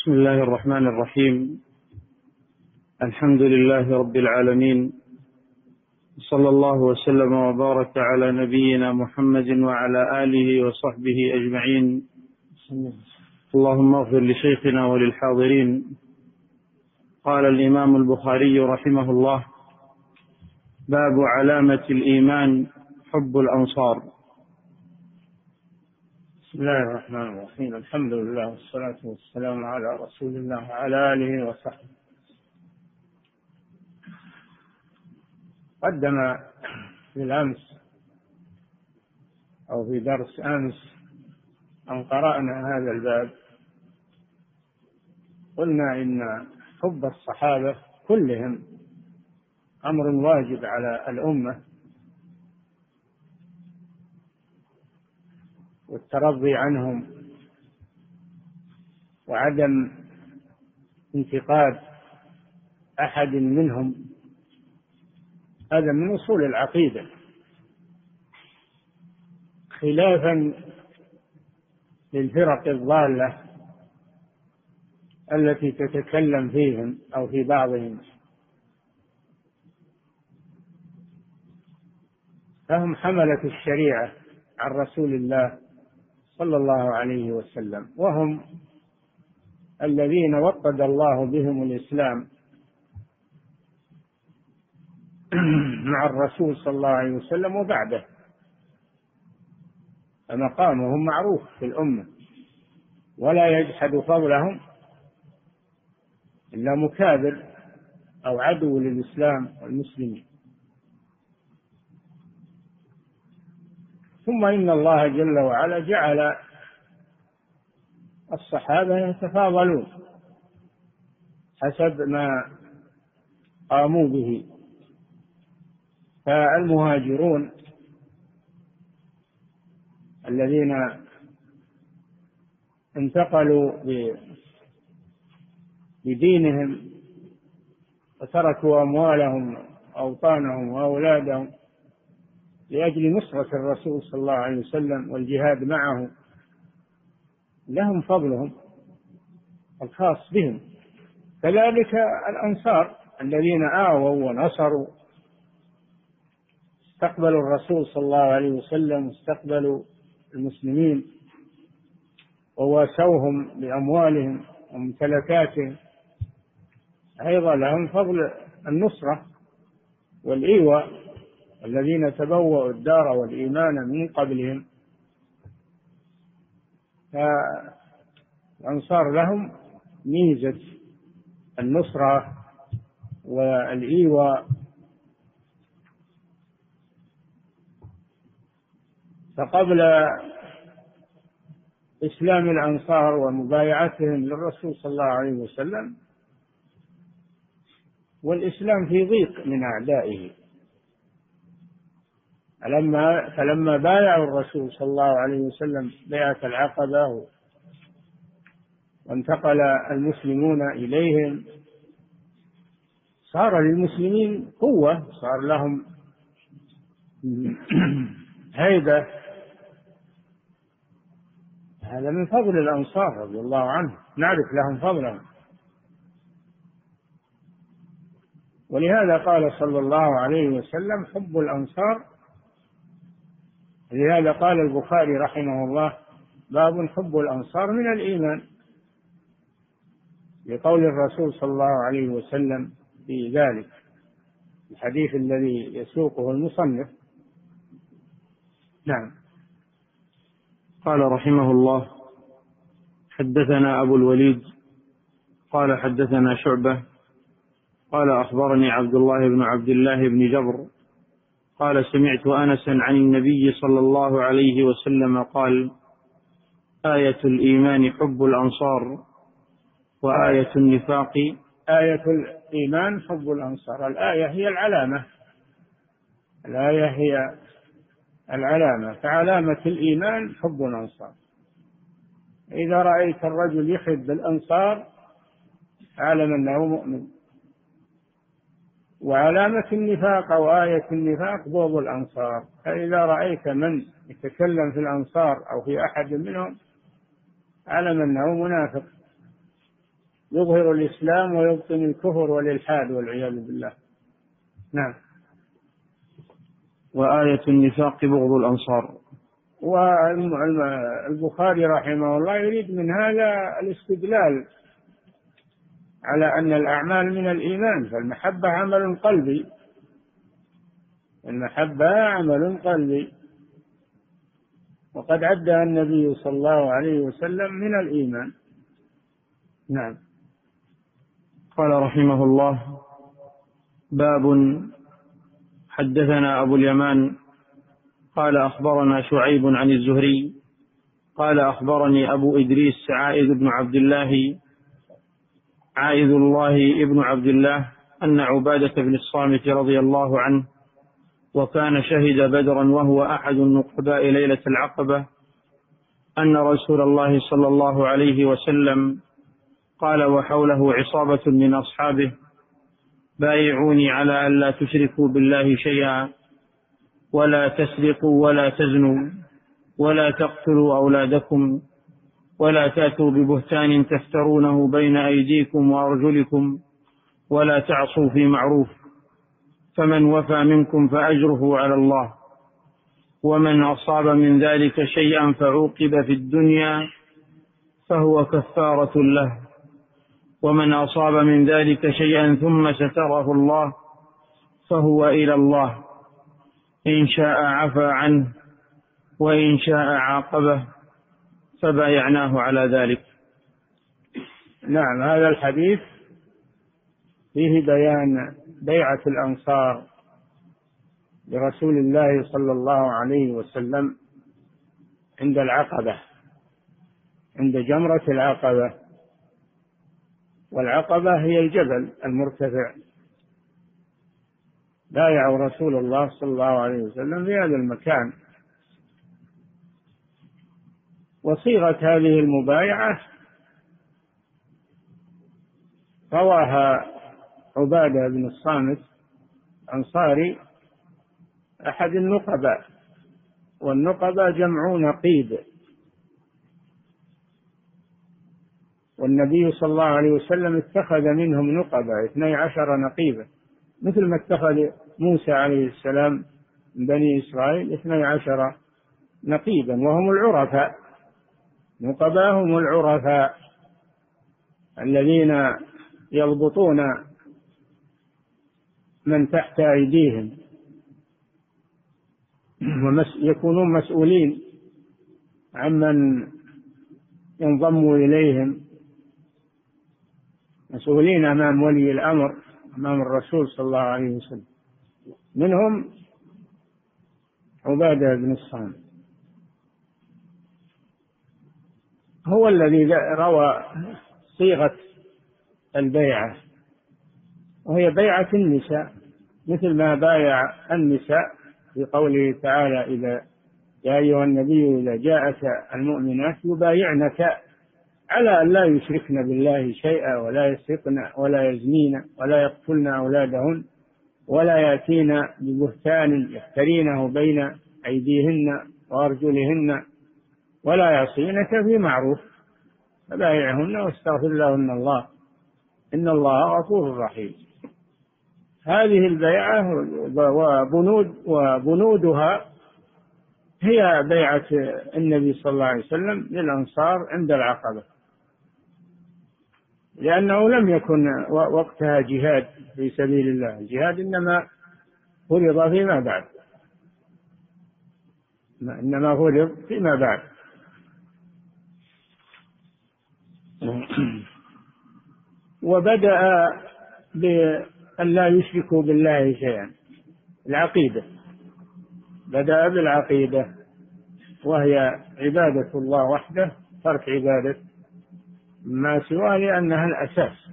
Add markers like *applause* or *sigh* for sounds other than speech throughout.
بسم الله الرحمن الرحيم. الحمد لله رب العالمين. صلى الله وسلم وبارك على نبينا محمد وعلى آله وصحبه أجمعين. اللهم اغفر لشيخنا وللحاضرين. قال الإمام البخاري رحمه الله باب علامة الإيمان حب الأنصار. بسم الله الرحمن الرحيم. الحمد لله والصلاة والسلام على رسول الله وعلى آله وصحبه. قدم في الأمس أو في درس أمس أن قرأنا هذا الباب. قلنا إن حب الصحابة كلهم أمر واجب على الأمة. والترضي عنهم وعدم انتقاد أحد منهم هذا من أصول العقيدة. خلافا للفرق الضالة التي تتكلم فيهم أو في بعضهم. فهم حملة الشريعة عن رسول الله. صلى الله عليه وسلم وهم الذين وقد الله بهم الإسلام *clears throat* مع الرسول صلى الله عليه وسلم وبعده. فمقامهم معروف في الأمة ولا يجحد فضلهم إلا مكابر أو عدو للإسلام والمسلمين. ثم إن الله جل وعلا جعل الصحابة يتفاضلون حسب ما قاموا به. فالمهاجرون الذين انتقلوا بدينهم وتركوا أموالهم أوطانهم وأولادهم لأجل نصرة الرسول صلى الله عليه وسلم والجهاد معه لهم فضلهم الخاص بهم. كذلك الأنصار الذين آووا ونصروا استقبلوا الرسول صلى الله عليه وسلم واستقبلوا المسلمين وواسوهم بأموالهم وممتلكاتهم. أيضا لهم فضل النصرة والإيواء الذين تبوأوا الدار والإيمان من قبلهم فالأنصار لهم ميزة النصرة والإيواء فقبل إسلام الأنصار ومبايعتهم للرسول صلى الله عليه وسلم والإسلام في ضيق من أعدائه. فلما فلما بايعوا الرسول صلى الله عليه وسلم بيعة العقبة وانتقل المسلمون إليهم صار للمسلمين قوة صار لهم هيبة. هذا من فضل الأنصار رضي الله عنهم نعرف لهم فضلا ولهذا قال صلى الله عليه وسلم حب الأنصار لهذا قال البخاري رحمه الله باب حب الأنصار من الإيمان. لقول الرسول صلى الله عليه وسلم في ذلك الحديث الذي يسوقه المصنف. نعم. قال رحمه الله حدثنا أبو الوليد قال حدثنا شعبة قال أخبرني عبد الله بن عبد الله بن جبر قال سمعت انسا عن النبي صلى الله عليه وسلم قال آية الإيمان حب الأنصار وآية النفاق آية الإيمان حب الأنصار. الآية هي العلامة. الآية هي العلامة. فعلامة الإيمان حب الأنصار. إذا رأيت الرجل يحب الانصار أعلم أنه مؤمن. وعلامة النفاق أو آية النفاق بغض الأنصار. فإذا رأيت من يتكلم في الأنصار أو في أحد منهم اعلم أنه منافق. يظهر الإسلام ويبطن الكفر والإلحاد والعياذ بالله. نعم. وآية النفاق بغض الأنصار. والبخاري رحمه الله يريد من هذا الاستدلال على أن الأعمال من الإيمان فالمحبة عمل قلبي. المحبة عمل قلبي. وقد عدها النبي صلى الله عليه وسلم من الإيمان. نعم. قال رحمه الله باب حدثنا أبو اليمان. قال أخبرنا شعيب عن الزهري. قال أخبرني أبو إدريس عائذ بن عبد الله عائذ الله ابن عبد الله أن عبادة بن الصامت رضي الله عنه وكان شهد بدرا وهو أحد النقباء ليلة العقبة أن رسول الله صلى الله عليه وسلم قال وحوله عصابة من أصحابه بايعوني على أن لا تشركوا بالله شيئا ولا تسرقوا ولا تزنوا ولا تقتلوا أولادكم ولا تأتوا ببهتان تفترونه بين أيديكم وأرجلكم ولا تعصوا في معروف فمن وفى منكم فأجره على الله ومن أصاب من ذلك شيئا فعوقب في الدنيا فهو كفارة له ومن أصاب من ذلك شيئا ثم ستره الله فهو إلى الله إن شاء عفى عنه وإن شاء عاقبه فبايعناه على ذلك. نعم هذا الحديث فيه بيان بيعة الأنصار لرسول الله صلى الله عليه وسلم عند العقبة عند جمرة العقبة. والعقبة هي الجبل المرتفع. بايعوا رسول الله صلى الله عليه وسلم في هذا المكان. وصيغة هذه المبايعة رواها عبادة بن الصامت أنصاري أحد النقباء والنقباء جمع نقيب والنبي صلى الله عليه وسلم اتخذ منهم نقبة اثني عشر نقيبا. مثل ما اتخذ موسى عليه السلام من بني إسرائيل اثني عشر نقيبا وهم العرفاء. نقباء هم العرفاء الذين يضبطون من تحت أيديهم ويكونون مسؤولين عمن ينضموا إليهم مسؤولين أمام ولي الأمر أمام الرسول صلى الله عليه وسلم. منهم عبادة بن الصامت. هو الذي روى صيغة البيعة وهي بيعة النساء مثل ما بايع النساء في قوله تعالى إذا يا أيها النبي إذا جاءك المؤمنات يبايعنك على أن لا يشركن بالله شيئا ولا يسرقن ولا يزنين ولا يقتلن أولادهن ولا يأتين ببهتان يفترينه بين أيديهن وأرجلهن ولا يعصينك في معروف. فبايعهن واستغفر لهن الله. إن الله غفور رحيم. هذه البيعة وبنود وبنودها هي بيعة النبي صلى الله عليه وسلم للأنصار عند العقبة. لأنه لم يكن وقتها جهاد في سبيل الله. الجهاد إنما فرض فيما بعد. إنما فرض فيما بعد. *clears throat* وبدأ بأن لا يشركوا بالله شيئا. العقيدة. بدأ بالعقيدة. وهي عبادة الله وحده ترك عبادة. ما سواه لأنها الأساس.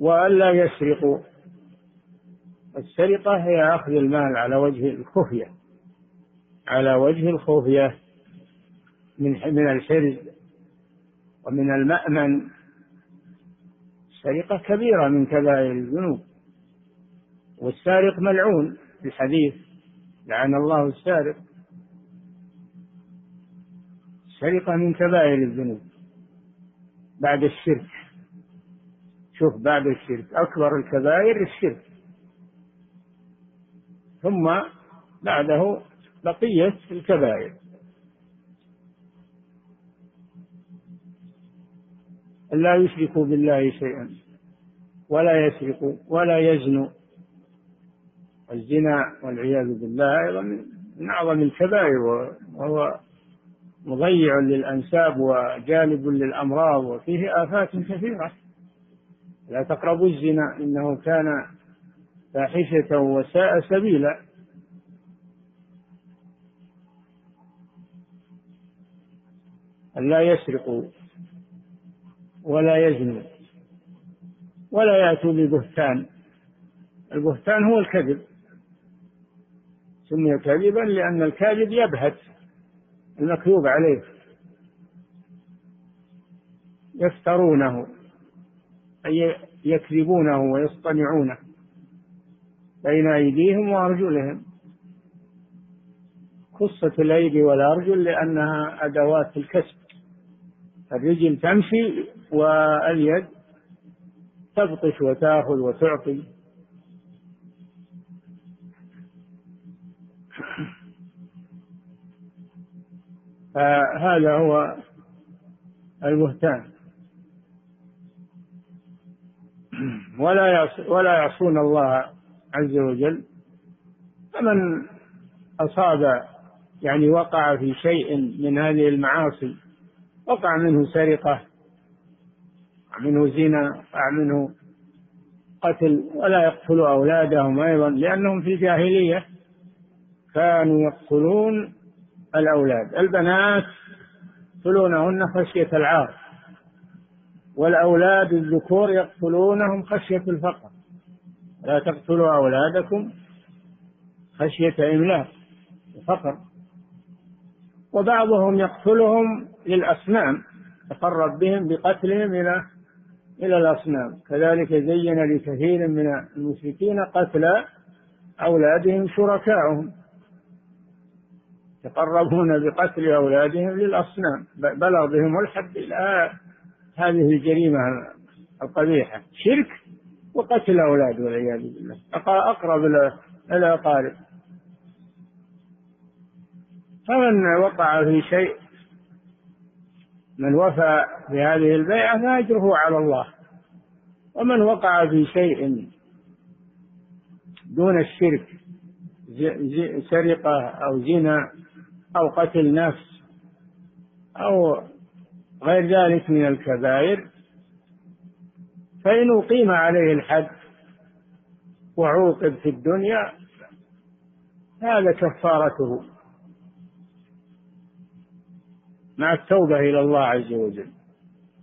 وألا يسرقوا السرقة هي أخذ المال على وجه الخفية. على وجه الخفية من من الحرز ومن المأمن. السرقة كبيرة من كبائر الذنوب. والسارق ملعون في الحديث. لعن الله السارق. السرقة من كبائر الذنوب. بعد الشرك. شوف بعد الشرك. أكبر الكبائر الشرك. ثم بعده بقية الكبائر. لا يشركوا بالله شيئا ولا يسرقوا ولا يزنوا الزنا والعياذ بالله أيضا من أعظم الكبائر وهو مضيع للأنساب وجالب للأمراض وفيه آفات كثيرة. لا تقربوا الزنا إنه كان فاحشة وساء سبيلا. ألا يسرقوا ولا يزنوا ولا يأتوا ببهتان. البهتان هو الكذب. سمي كذبا لأن الكاذب يبهت المكذوب عليه. يفترونه أي يكذبونه ويصطنعونه بين أيديهم وأرجلهم. خصت الأيدي والأرجل لأنها أدوات الكسب. الرجل تمشي واليد تبطش وتأخذ وتعطي. فهذا هو البهتان. ولا ولا يعصون الله عز وجل. فمن أصاب يعني وقع في شيء من هذه المعاصي وقع منه سرقة وقع منه زنا وقع منه قتل ولا يقتل أولادهم أيضا لأنهم في الجاهلية كانوا يقتلون الأولاد. البنات يقتلونهن خشية العار والأولاد الذكور يقتلونهم خشية الفقر. لا تقتلوا أولادكم خشية إملاق وفقر وبعضهم يقتلهم للأصنام تقرب بهم بقتلهم إلى إلى الأصنام. كذلك زين لكثير من المشركين قتل أولادهم شركاؤهم. يتقربون بقتل أولادهم للأصنام. بلغ بهم الحد إلى هذه الجريمة القبيحة. شرك وقتل الأولاد والعياذ بالله. أقرب إلى الأقارب فمن وقع في شيء من وفى بهذه البيعة فأجره على الله. ومن وقع في شيء دون الشرك سرقة أو زنا أو قتل نفس أو غير ذلك من الكبائر فإن أقيم عليه الحد وعوقب في الدنيا هذا كفارته. مع التوبة إلى الله عز وجل.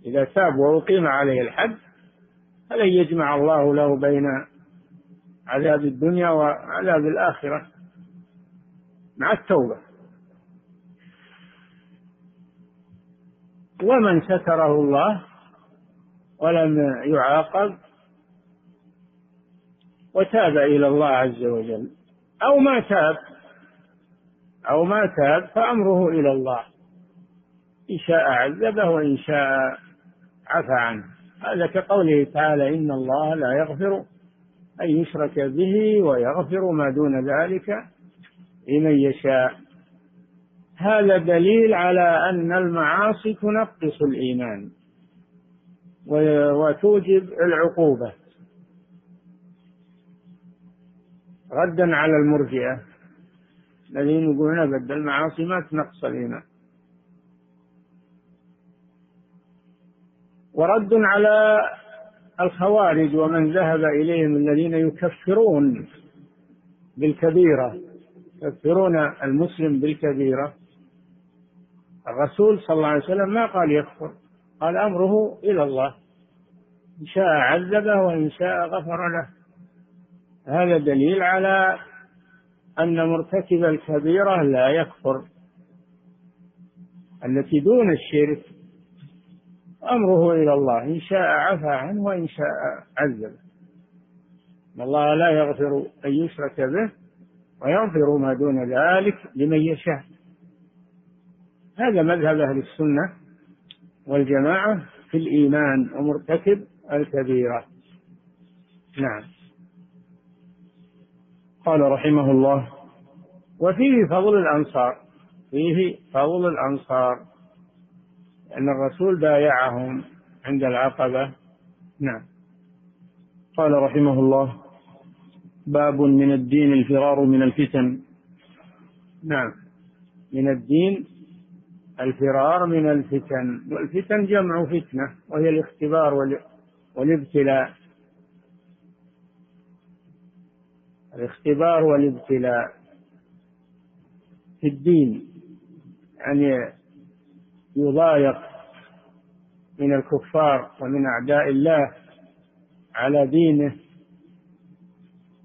إذا تاب وأقيم عليه الحد فلن يجمع الله له بين عذاب الدنيا وعذاب الآخرة. مع التوبة. ومن ستره الله ولم يعاقب وتاب إلى الله عز وجل. أو ما تاب أو ما تاب فأمره إلى الله. إن شاء عذبه وإن شاء عفى عنه. هذا كقوله تعالى إن الله لا يغفر أن يشرك به ويغفر ما دون ذلك لمن يشاء. هذا دليل على أن المعاصي تنقص الإيمان وتوجب العقوبة. ردا على المرجئة. الذين يقولون أبدا المعاصي ما تنقص الإيمان. ورد على الخوارج ومن ذهب إليهم الذين يكفرون بالكبيرة يكفرون المسلم بالكبيرة. الرسول صلى الله عليه وسلم ما قال يكفر قال أمره إلى الله. إن شاء عذبه وإن شاء غفر له. هذا دليل على أن مرتكب الكبيرة لا يكفر. التي دون الشرك أمره إلى الله إن شاء عفى عنه وإن شاء عذبه. إن الله لا يغفر أن يشرك به ويغفر ما دون ذلك لمن يشاء. هذا مذهب أهل السنة والجماعة في الإيمان ومرتكب الكبيرة. نعم. قال رحمه الله وفيه فضل الأنصار فيه فضل الأنصار. أن الرسول بايعهم عند العقبة. نعم. قال رحمه الله باب من الدين الفرار من الفتن. نعم. من الدين الفرار من الفتن. والفتن جمع فتنة وهي الاختبار والابتلاء. الاختبار والابتلاء في الدين. يعني يضايق من الكفار ومن أعداء الله على دينه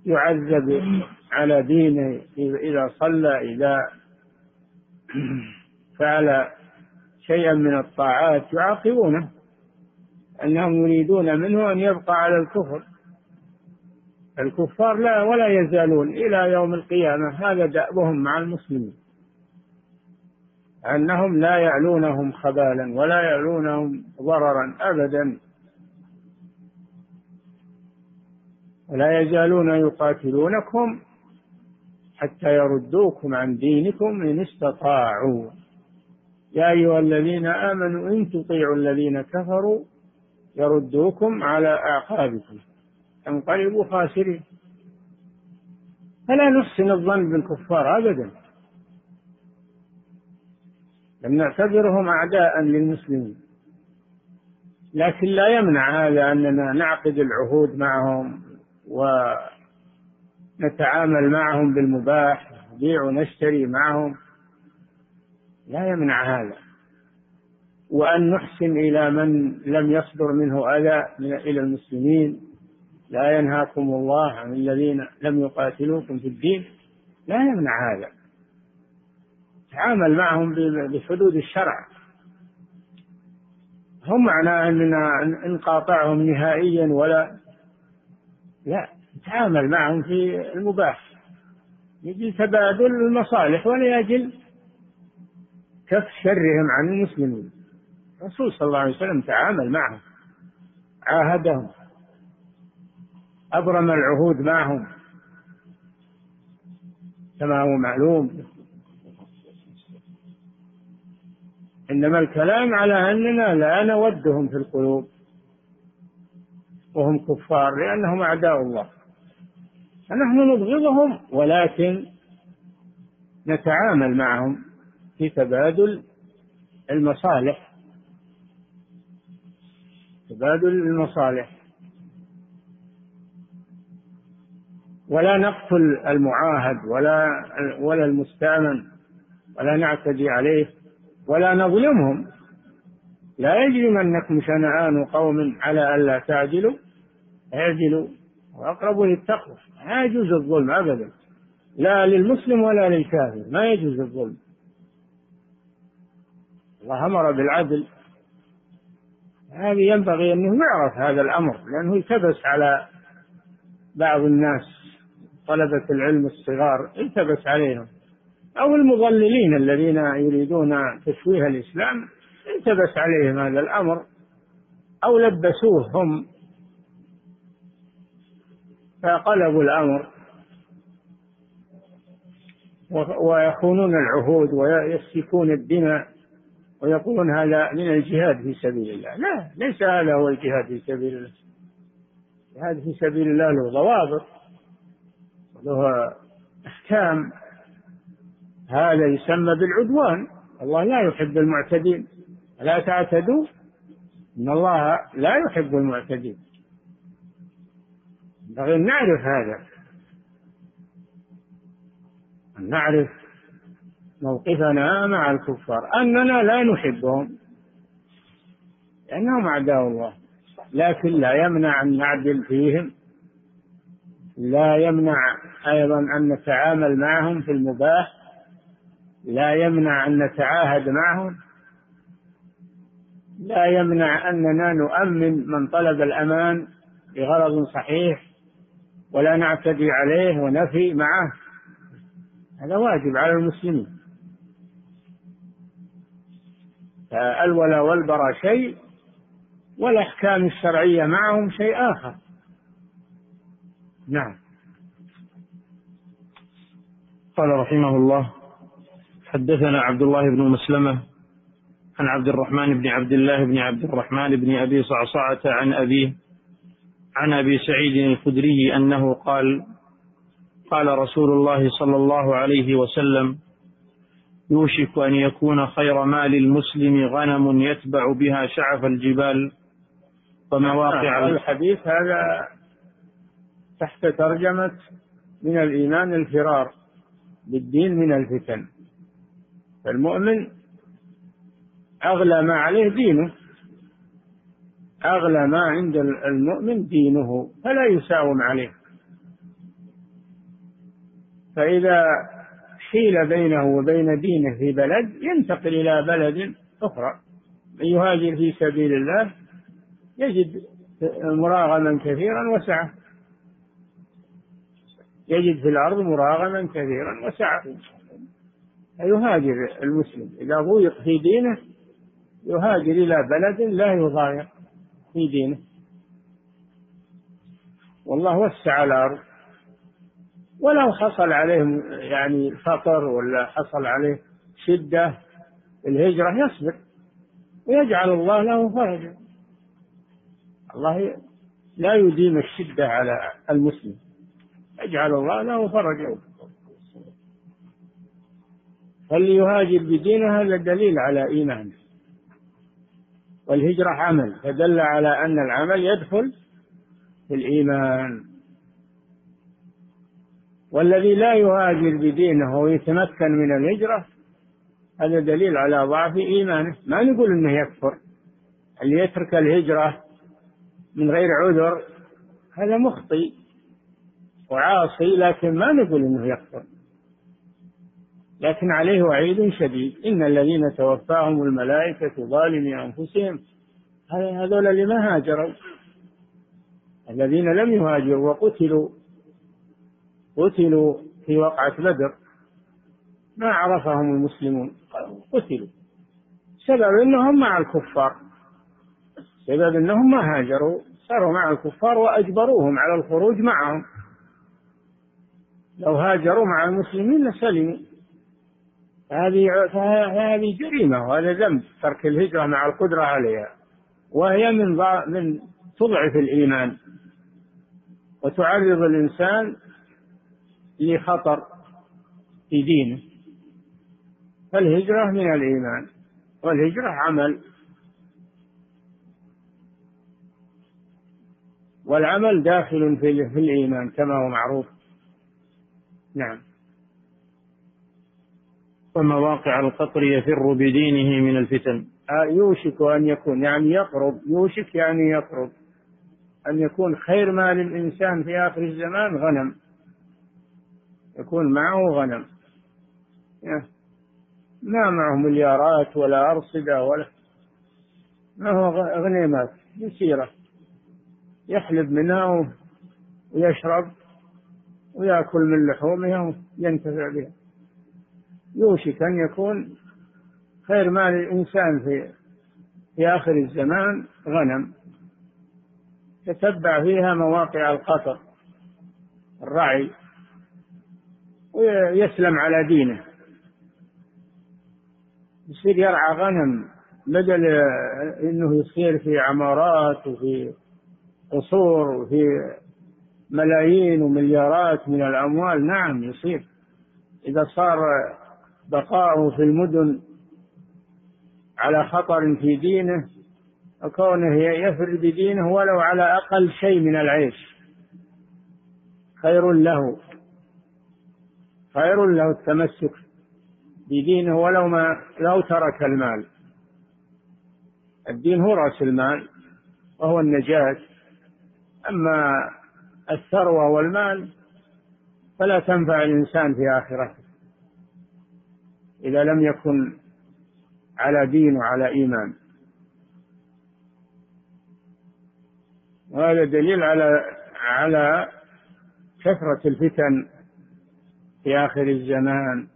يعذب على دينه إذا صلى إذا فعل شيئا من الطاعات. يعاقبونه أنهم يريدون منه أن يبقى على الكفر. الكفار لا ولا يزالون إلى يوم القيامة. هذا دأبهم مع المسلمين. أنهم لا يعلونهم خبالا ولا يعلونهم ضررا أبدا. ولا يزالون يقاتلونكم حتى يردوكم عن دينكم إن استطاعوا. يا أيها الذين آمنوا إن تطيعوا الذين كفروا يردوكم على أعقابكم. انقلبوا خاسرين. فلا نحسن الظن بالكفار أبدا. لم نعتبرهم أعداء للمسلمين. لكن لا يمنع هذا أننا نعقد العهود معهم ونتعامل معهم بالمباح نبيع ونشتري معهم. لا يمنع هذا. وأن نحسن إلى من لم يصدر منه أذى إلى المسلمين. لا ينهاكم الله عن الذين لم يقاتلوكم في الدين. لا يمنع هذا. تعامل معهم بحدود الشرع. هم معناه اننا نقاطعهم نهائيا ولا لا نتعامل معهم في المباح. يجي تبادل المصالح ولا يجل كف شرهم عن المسلمين. الرسول صلى الله عليه وسلم تعامل معهم عاهدهم أبرم العهود معهم. كما هو معلوم إنما الكلام على أننا لا نودهم في القلوب. وهم كفار لأنهم أعداء الله. فنحن نبغضهم ولكن نتعامل معهم في تبادل المصالح. تبادل المصالح. ولا نقتل المعاهد ولا ولا المستأمن ولا نعتدي عليه. ولا نظلمهم. لا يجرمنكم شنآن قوم على ألا تعدلوا اعدلوا وأقربوا للتقوى. لا يجوز الظلم أبدا. لا للمسلم ولا للكافر. ما يجوز الظلم. الله أمر بالعدل. هذه ينبغي أنه يعرف هذا الأمر لأنه التبس على بعض الناس طلبة العلم الصغار التبس عليهم. أو المضللين الذين يريدون تشويه الإسلام التبس عليهم هذا الأمر أو لبسوه هم فقلبوا الأمر ويخونون العهود ويسفكون الدماء ويقولون هذا من الجهاد في سبيل الله. لا ليس هذا هو الجهاد في سبيل الله. الجهاد في سبيل الله له ضوابط له أحكام. هذا يسمى بالعدوان. الله لا يحب المعتدين. لا تعتدوا؟ إن الله لا يحب المعتدين. ينبغي أن نعرف هذا. أن نعرف موقفنا مع الكفار. أننا لا نحبهم. لأنهم أعداء الله. لكن لا يمنع أن نعدل فيهم. لا يمنع أيضا أن نتعامل معهم في المباح. لا يمنع أن نتعاهد معهم. لا يمنع أننا نؤمن من طلب الأمان بغرض صحيح ولا نعتدي عليه ونفي معه. هذا واجب على المسلمين. الولا والبراء شيء والأحكام الشرعية معهم شيء آخر. نعم. قال رحمه الله حدثنا عبد الله بن مسلمة عن عبد الرحمن بن عبد الله بن عبد الرحمن بن أبي صعصعة عن أبيه عن أبي سعيد الخدري أنه قال قال رسول الله صلى الله عليه وسلم يوشك أن يكون خير مال المسلم غنم يتبع بها شعف الجبال ومواقع الحديث هذا تحت ترجمة من الإيمان الفرار بالدين من الفتن. فالمؤمن أغلى ما عليه دينه أغلى ما عند المؤمن دينه فلا يساوم عليه. فإذا حيل بينه وبين دينه في بلد ينتقل إلى بلد أخرى. من يهاجر في سبيل الله يجد مراغما كثيرا وسعة. يجد في الأرض مراغما كثيرا وسعة. يهاجر المسلم. إذا ضيق في دينه يهاجر إلى بلد لا يضايق في دينه. والله وسع الأرض. ولو حصل عليه يعني خطر ولا حصل عليه شدة الهجرة يصبر. ويجعل الله له فرجا. الله لا يديم الشدة على المسلم. يجعل الله له فرجا. فليهاجر بدينه هذا دليل على إيمانه والهجرة عمل فدل على أن العمل يدخل في الإيمان. والذي لا يهاجر بدينه ويتمكن من الهجرة هذا دليل على ضعف إيمانه. ما نقول أنه يكفر اللي يترك الهجرة من غير عذر هذا مخطئ وعاصي لكن ما نقول أنه يكفر. لكن عليه وعيد شديد. إن الذين توفاهم الملائكة ظالمي أنفسهم. هذول اللي ما هاجروا؟ الذين لم يهاجروا وقتلوا. قتلوا في وقعة بدر. ما عرفهم المسلمون. قتلوا. سبب إنهم مع الكفار. سبب إنهم ما هاجروا. صاروا مع الكفار وأجبروهم على الخروج معهم. لو هاجروا مع المسلمين لسلموا. هذه هذه جريمة وهذا ذنب ترك الهجرة مع القدرة عليها. وهي من من تضعف الإيمان. وتعرض الإنسان لخطر في دينه. فالهجرة من الإيمان والهجرة عمل. والعمل داخل في الإيمان كما هو معروف. نعم. ومواقع القطر يفر بدينه من الفتن. آه، يوشك أن يكون يعني يقرب يوشك يعني يقرب أن يكون خير مال الإنسان في آخر الزمان غنم. يكون معه غنم. ما معه مليارات ولا أرصدة ولا. ما هو غنيمات يسيرة. يحلب منها ويشرب ويأكل من لحومها وينتفع بها. يوشك أن يكون خير مال الإنسان في في آخر الزمان غنم. تتبع فيها مواقع القطر الرعي ويسلم على دينه. يصير يرعى غنم بدل إنه يصير في عمارات وفي قصور وفي ملايين ومليارات من الأموال. نعم يصير. إذا صار بقاؤه في المدن على خطر في دينه وكونه يفر بدينه ولو على أقل شيء من العيش. خير له خير له التمسك بدينه ولو ما لو ترك المال. الدين هو رأس المال وهو النجاة. أما الثروة والمال فلا تنفع الإنسان في آخرته إذا لم يكن على دين وعلى إيمان. وهذا دليل على على كثرة الفتن في آخر الزمان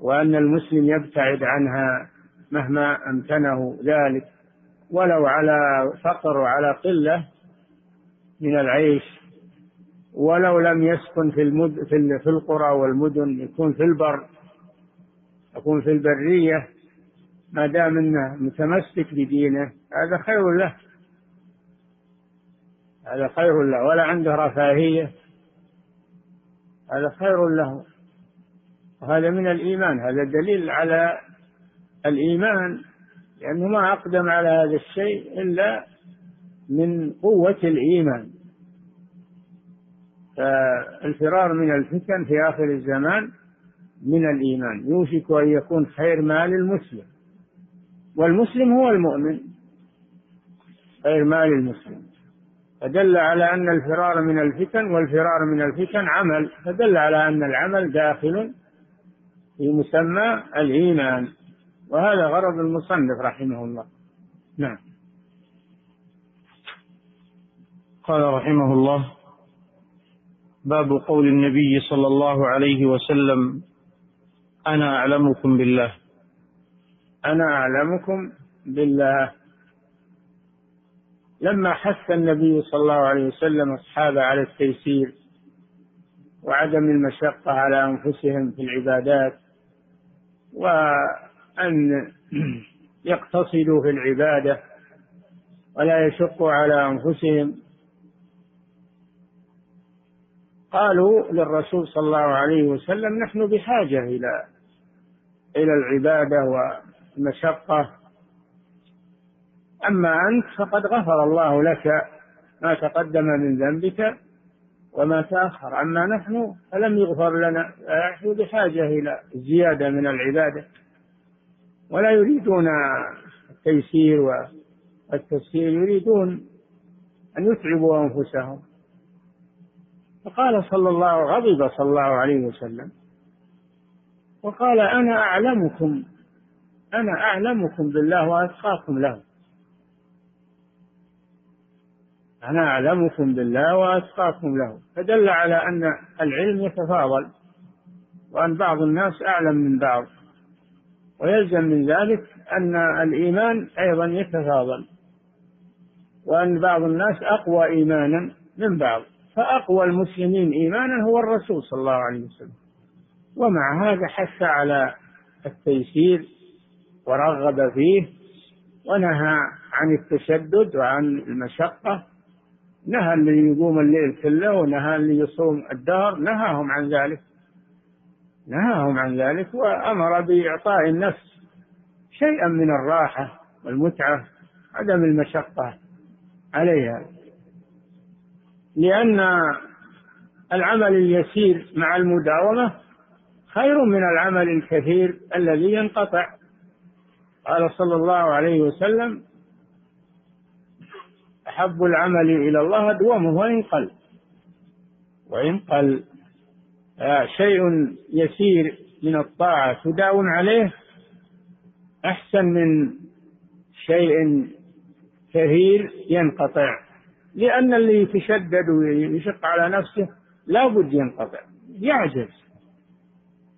وأن المسلم يبتعد عنها مهما أمكنه ذلك ولو على فقر وعلى قلة من العيش ولو لم يسكن في المد في القرى والمدن يكون في البر. يكون في البرية ما دام إنه متمسك بدينه هذا خير له. هذا خير له. ولا عنده رفاهية. هذا خير له. وهذا من الإيمان. هذا دليل على الإيمان لأنه ما أقدم على هذا الشيء إلا من قوة الإيمان. فالفرار من الفتن في آخر الزمان من الإيمان. يوشك أن يكون خير مال المسلم. والمسلم هو المؤمن. خير مال المسلم. فدل على أن الفرار من الفتن والفرار من الفتن عمل. فدل على أن العمل داخل في مسمى الإيمان. وهذا غرض المصنف رحمه الله. نعم. قال رحمه الله باب قول النبي صلى الله عليه وسلم أنا أعلمكم بالله. أنا أعلمكم بالله. لما حث النبي صلى الله عليه وسلم اصحابه على التيسير وعدم المشقة على أنفسهم في العبادات وأن يقتصدوا في العبادة ولا يشقوا على أنفسهم قالوا للرسول صلى الله عليه وسلم نحن بحاجة إلى إلى العبادة والمشقة. أما أنت فقد غفر الله لك ما تقدم من ذنبك وما تأخر. أما نحن فلم يغفر لنا نحن بحاجة إلى زيادة من العبادة. ولا يريدون التيسير والتسهيل يريدون أن يتعبوا أنفسهم. فقال صلى الله غضب صلى الله عليه وسلم. وقال أنا أعلمكم أنا أعلمكم بالله وأتقاكم له. أنا أعلمكم بالله وأتقاكم له. فدل على أن العلم يتفاضل وأن بعض الناس أعلم من بعض. ويلزم من ذلك أن الإيمان أيضا يتفاضل وأن بعض الناس أقوى إيمانا من بعض. فأقوى المسلمين إيمانا هو الرسول صلى الله عليه وسلم. ومع هذا حث على التيسير ورغب فيه ونهى عن التشدد وعن المشقة. نهى اللي يقوم الليل كله ونهى اللي يصوم الدهر. نهاهم عن ذلك. نهاهم عن ذلك وأمر بإعطاء النفس شيئا من الراحة والمتعة عدم المشقة عليها. لأن العمل اليسير مع المداومة خير من العمل الكثير الذي ينقطع. قال صلى الله عليه وسلم أحب العمل إلى الله أدومه وإن قل. وإن قل شيء يسير من الطاعة تداوم عليه أحسن من شيء كثير ينقطع. لأن اللي يتشدد ويشق على نفسه لا بد ينقطع يعجز.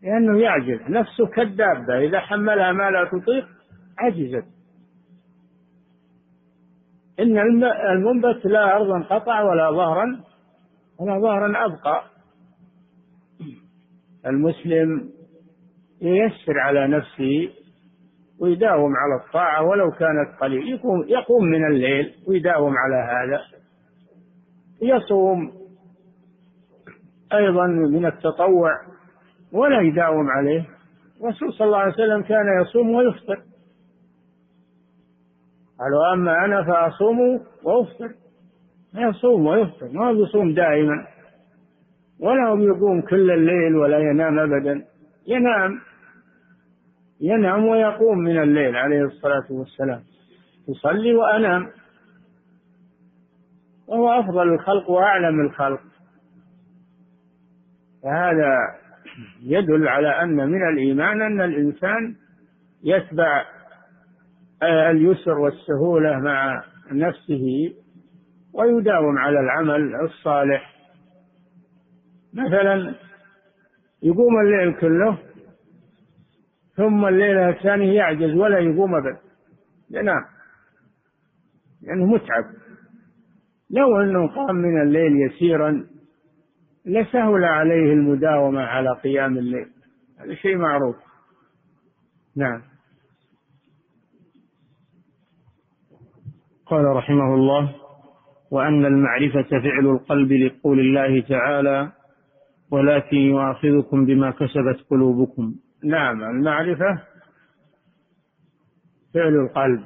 لأنه يعجز. نفسه كالدابة إذا حملها ما لا تطيق عجزت. إن المنبت لا أرضا قطع ولا ظهرا ولا ظهرا أبقى. المسلم ييسر على نفسه ويداوم على الطاعة ولو كانت قليل يقوم, يقوم من الليل ويداوم على هذا. يصوم أيضا من التطوع. ولا يداوم عليه. الرسول صلى الله عليه وسلم كان يصوم ويفطر. قالوا أما أنا فأصوم وأفطر. يصوم ويفطر ما بيصوم دائما. ولا يقوم كل الليل ولا ينام أبدا. ينام. ينام ويقوم من الليل عليه الصلاة والسلام. يصلي وأنام. وهو أفضل الخلق وأعلم الخلق. فهذا يدل على أن من الإيمان أن الإنسان يتبع اليسر والسهولة مع نفسه ويداوم على العمل الصالح. مثلا يقوم الليل كله ثم الليلة الثانية يعجز ولا يقوم أبدا ينام لأنه متعب. لو أنه قام من الليل يسيرا لسهل عليه المداومة على قيام الليل. هذا شيء معروف. نعم. قال رحمه الله وأن المعرفة فعل القلب لقول الله تعالى ولكن يؤاخذكم بما كسبت قلوبكم نعم المعرفة فعل القلب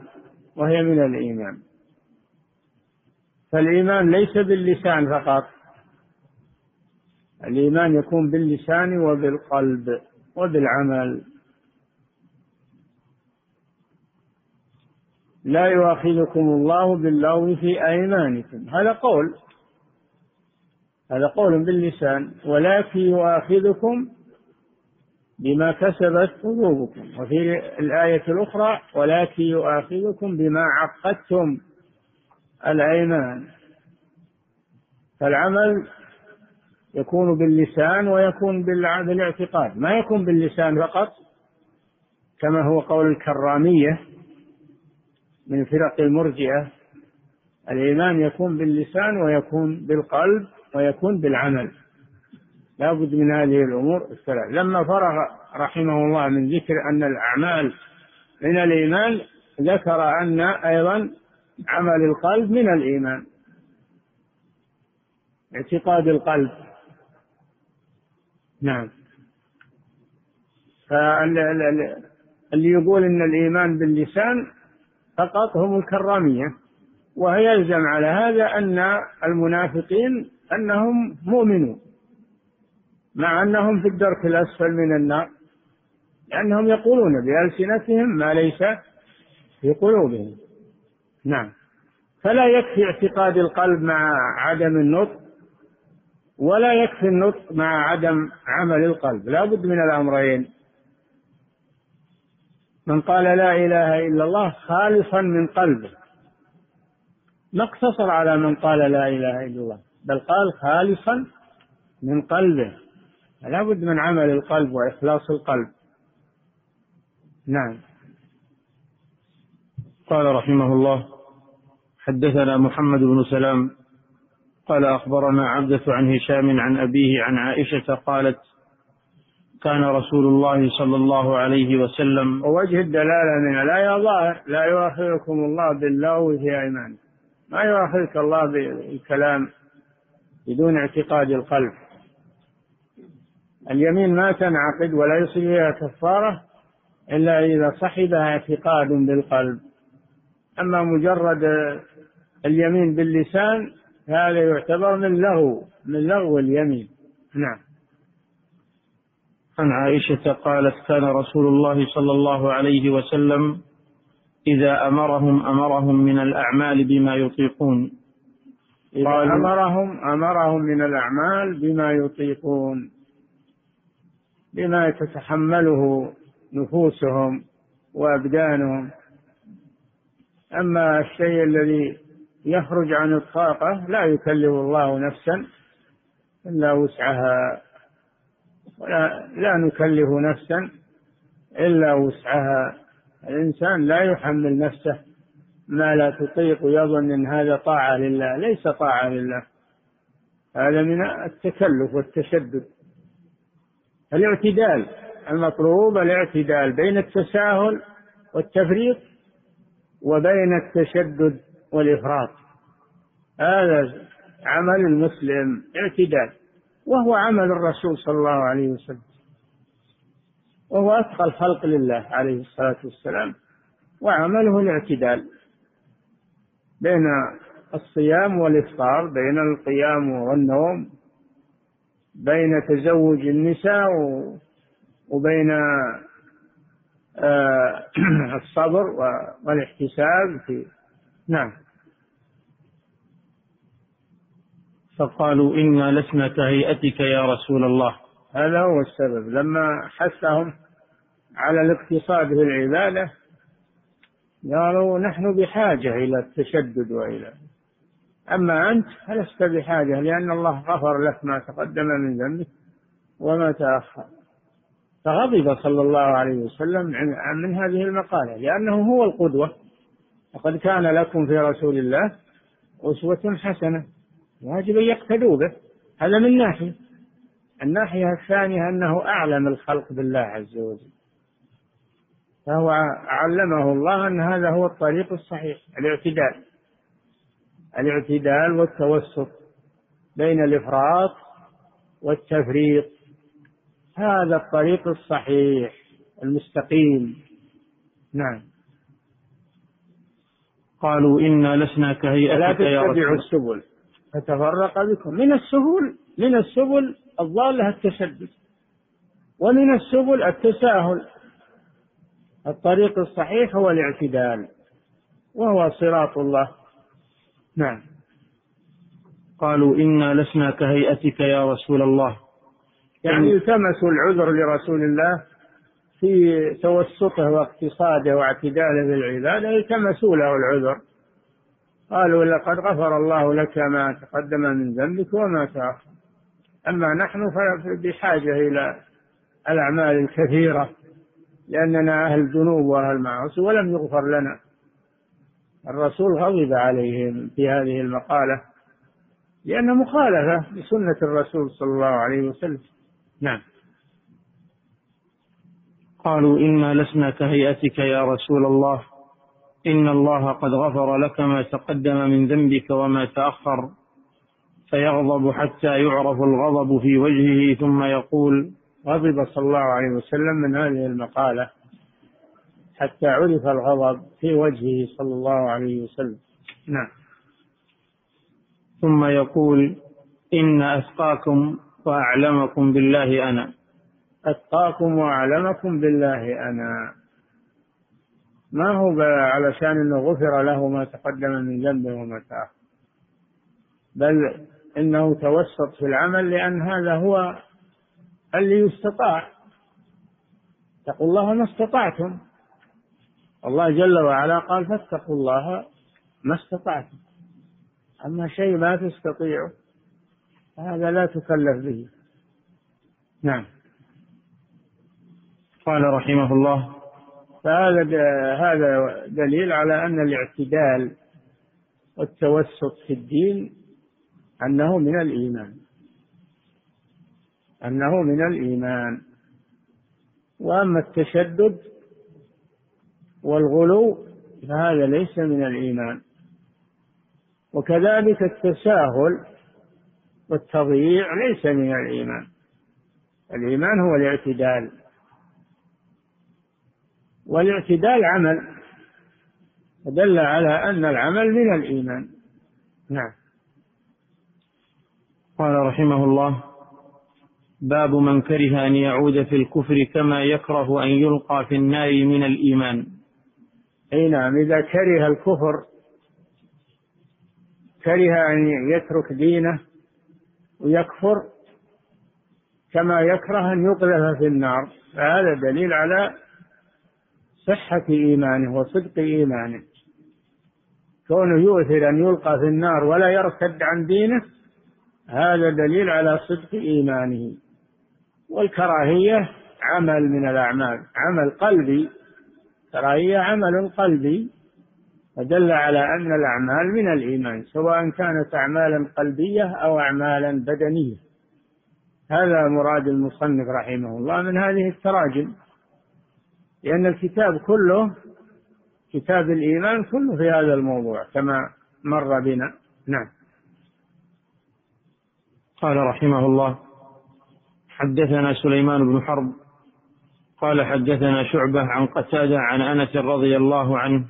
وهي من الإيمان. فالإيمان ليس باللسان فقط. الإيمان يكون باللسان وبالقلب وبالعمل. لا يؤاخذكم الله باللغو في أيمانكم. هذا قول. هذا قول باللسان. ولكن يؤاخذكم بما كسبت قلوبكم. وفي الآية الأخرى ولكن يؤاخذكم بما عقدتم الأيمان. فالعمل يكون باللسان ويكون بالاعتقاد. ما يكون باللسان فقط كما هو قول الكرامية من فرق المرجئة. الإيمان يكون باللسان ويكون بالقلب ويكون بالعمل. لا بد من هذه الأمور. الثلاث لما فرغ رحمه الله من ذكر أن الأعمال من الإيمان ذكر أن أيضا عمل القلب من الإيمان. اعتقاد القلب. نعم. فاللي يقول إن الإيمان باللسان فقط هم الكرامية ويلزم على هذا أن المنافقين أنهم مؤمنون مع أنهم في الدرك الأسفل من النار لأنهم يقولون بألسنتهم ما ليس في قلوبهم. نعم. فلا يكفي اعتقاد القلب مع عدم النطق ولا يكفي النطق مع عدم عمل القلب. لا بد من الأمرين. من قال لا إله إلا الله خالصا من قلبه. ما اقتصر على من قال لا إله إلا الله بل قال خالصا من قلبه. لا بد من عمل القلب وإخلاص القلب. نعم. قال رحمه الله حدثنا محمد بن سلام قال أخبرنا عبدة عن هشام عن أبيه عن عائشة قالت كان رسول الله صلى الله عليه وسلم ووجه الدلالة من الآية ظاهر لا يؤاخذكم الله باللغو في أيمانكم ما يؤاخذك الله بالكلام بدون اعتقاد القلب. اليمين ما تنعقد ولا يصل إليها كفارة إلا إذا صحبها اعتقاد بالقلب. أما مجرد اليمين باللسان هذا يعتبر من لغو من لغو اليمين. نعم. عن عائشة قالت كان رسول الله صلى الله عليه وسلم إذا أمرهم أمرهم من الأعمال بما يطيقون. إذا أمرهم أمرهم من الأعمال بما يطيقون بما تتحمله نفوسهم وأبدانهم. أما الشيء الذي يخرج عن الطاقة لا يكلف الله نفسا إلا وسعها ولا لا نكلف نفسا إلا وسعها. الإنسان لا يحمل نفسه ما لا تطيق يظن أن هذا طاعة لله ليس طاعة لله. هذا من التكلف والتشدد. الاعتدال المطلوب الاعتدال بين التساهل والتفريط وبين التشدد. والإفراط. هذا عمل المسلم اعتدال وهو عمل الرسول صلى الله عليه وسلم. وهو أتقى الخلق لله عليه الصلاة والسلام وعمله الاعتدال بين الصيام والإفطار بين القيام والنوم بين تزوج النساء وبين آه، *clears throat* الصبر والاحتساب في نعم. فقالوا إنا لسنا كهيئتك يا رسول الله. هذا هو السبب. لما حثهم على الاقتصاد في العبادة قالوا نحن بحاجة إلى التشدد وإلى. أما أنت فلست بحاجة لأن الله غفر لك ما تقدم من ذنبك وما تأخر. فغضب صلى الله عليه وسلم من هذه المقالة لأنه هو القدوة. وقد كان لكم في رسول الله أسوة حسنة. واجب أن يقتدوا به. هذا من ناحية. الناحية الثانية أنه أعلم الخلق بالله عز وجل. فهو علمه الله أن هذا هو الطريق الصحيح الاعتدال. الاعتدال والتوسط بين الإفراط والتفريط. هذا الطريق الصحيح المستقيم. نعم. قالوا إنا لسنا كهيئتك لا تتبعوا السبل. فتفرق بكم. من السبل من السبل الضالة التشدد ومن السبل التساهل. الطريق الصحيح هو الاعتدال وهو صراط الله. نعم. قالوا إنا لسنا كهيئتك يا رسول الله. يعني التمسوا العذر لرسول الله في توسطه واقتصاده واعتداله بالعبادة التمسوا له العذر. قالوا لقد غفر الله لك ما تقدم من ذنبك وما تأخر. أما نحن فبحاجة إلى الأعمال الكثيرة لأننا أهل ذنوب وأهل معاصي ولم يغفر لنا. الرسول غضب عليهم في هذه المقالة لأن مخالفة لسنة الرسول صلى الله عليه وسلم. نعم. قالوا إنا لسنا كهيئتك يا رسول الله. إن الله قد غفر لك ما تقدم من ذنبك وما تأخر فيغضب حتى يعرف الغضب في وجهه ثم يقول غضب صلى الله عليه وسلم من هذه المقالة حتى عرف الغضب في وجهه صلى الله عليه وسلم. نعم. ثم يقول إن أتقاكم وأعلمكم بالله أنا. أتقاكم وأعلمكم بالله أنا. ما هو علشان أنه غفر له ما تقدم من ذنبه وما تأخر. بل إنه توسط في العمل لأن هذا هو اللي يستطاع. اتقوا الله ما استطعتم. الله جل وعلا قال فاتقوا الله ما استطعتم. أما شيء ما تستطيعه هذا لا تكلف به. نعم. قال رحمه الله فهذا هذا دليل على أن الاعتدال والتوسط في الدين أنه من الإيمان. أنه من الإيمان. وأما التشدد والغلو فهذا ليس من الإيمان. وكذلك التساهل والتضييع ليس من الإيمان. الإيمان هو الاعتدال. والاعتدال عمل. فدل على أن العمل من الإيمان. نعم. قال رحمه الله باب من كره أن يعود في الكفر كما يكره أن يلقى في النار من الإيمان. أي نعم إذا كره الكفر كره أن يترك دينه ويكفر كما يكره أن يقذف في النار. فهذا دليل على صحة إيمانه وصدق إيمانه. كونه يؤثر أن يلقى في النار ولا يرتد عن دينه هذا دليل على صدق إيمانه. والكراهية عمل من الأعمال عمل قلبي. كراهية عمل قلبي. فدل على أن الأعمال من الإيمان سواء كانت أعمالا قلبية أو أعمالا بدنية. هذا مراد المصنف رحمه الله من هذه التراجم. لأن الكتاب كله كتاب الإيمان كله في هذا الموضوع كما مر بنا. نعم. قال رحمه الله حدثنا سليمان بن حرب قال حدثنا شعبة عن قتادة عن أنس رضي الله عنه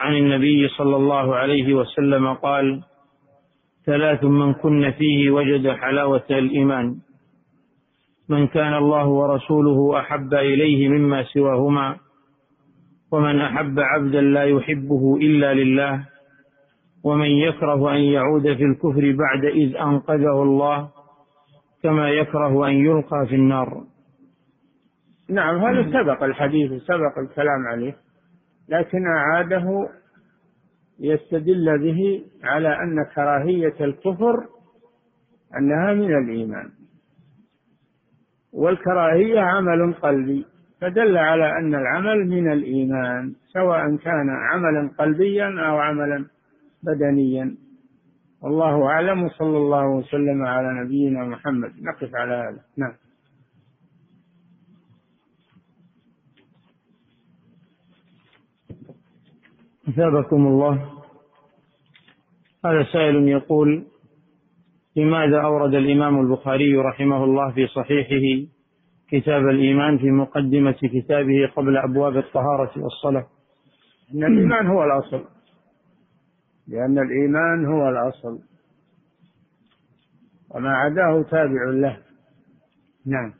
عن النبي صلى الله عليه وسلم قال ثلاث من كن فيه وجد حلاوة الإيمان. من كان الله ورسوله أحب إليه مما سواهما ومن أحب عبدا لا يحبه إلا لله ومن يكره أن يعود في الكفر بعد إذ أنقذه الله كما يكره أن يلقى في النار. نعم هذا سبق الحديث سبق الكلام عليه لكن أعاده يستدل به على أن كراهية الكفر أنها من الإيمان. والكراهية عمل قلبي فدل على أن العمل من الإيمان سواء كان عملا قلبيا أو عملا بدنيا. والله أعلم وصلى الله وسلم على نبينا محمد. نقف على هذا. نعم. أثابكم الله. هذا سائل يقول لماذا أورد الإمام البخاري رحمه الله في صحيحه كتاب الإيمان في مقدمة كتابه قبل أبواب الطهارة والصلاة؟ إن الإيمان هو الأصل. لأن الإيمان هو الأصل. وما عداه تابع له. نعم.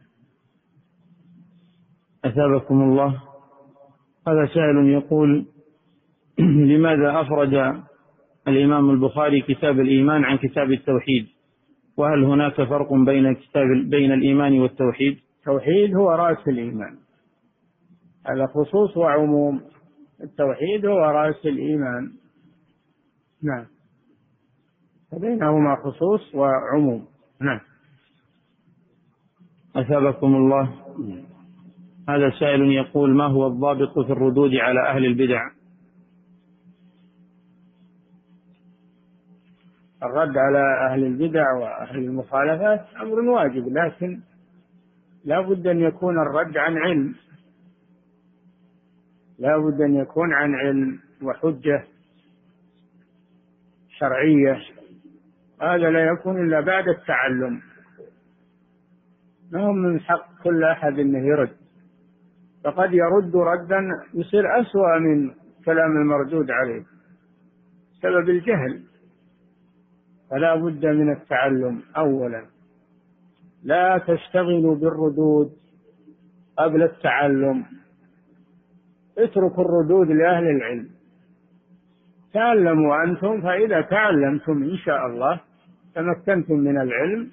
أثابكم الله. هذا سائل يقول *clears throat* لماذا أفرد الإمام البخاري كتاب الإيمان عن كتاب التوحيد؟ وهل هناك فرق بين كتاب بين الإيمان والتوحيد؟ التوحيد هو رأس الإيمان. هذا خصوص وعموم. التوحيد هو رأس الإيمان. نعم. فبينهما خصوص وعموم. نعم. أثابكم الله. هذا سائل يقول ما هو الضابط في الردود على أهل البدع؟ الرد على أهل البدع وأهل المخالفات أمر واجب لكن لا بد أن يكون الرد عن علم. لا بد أن يكون عن علم وحجة شرعية. هذا لا يكون إلا بعد التعلم. ما هو من حق كل أحد أنه يرد. فقد يرد ردا يصير أسوأ من كلام المردود عليه سبب الجهل. فلا بد من التعلم أولا. لا تشتغلوا بالردود قبل التعلم. اتركوا الردود لأهل العلم. تعلموا أنتم فإذا تعلمتم إن شاء الله تمكنتم من العلم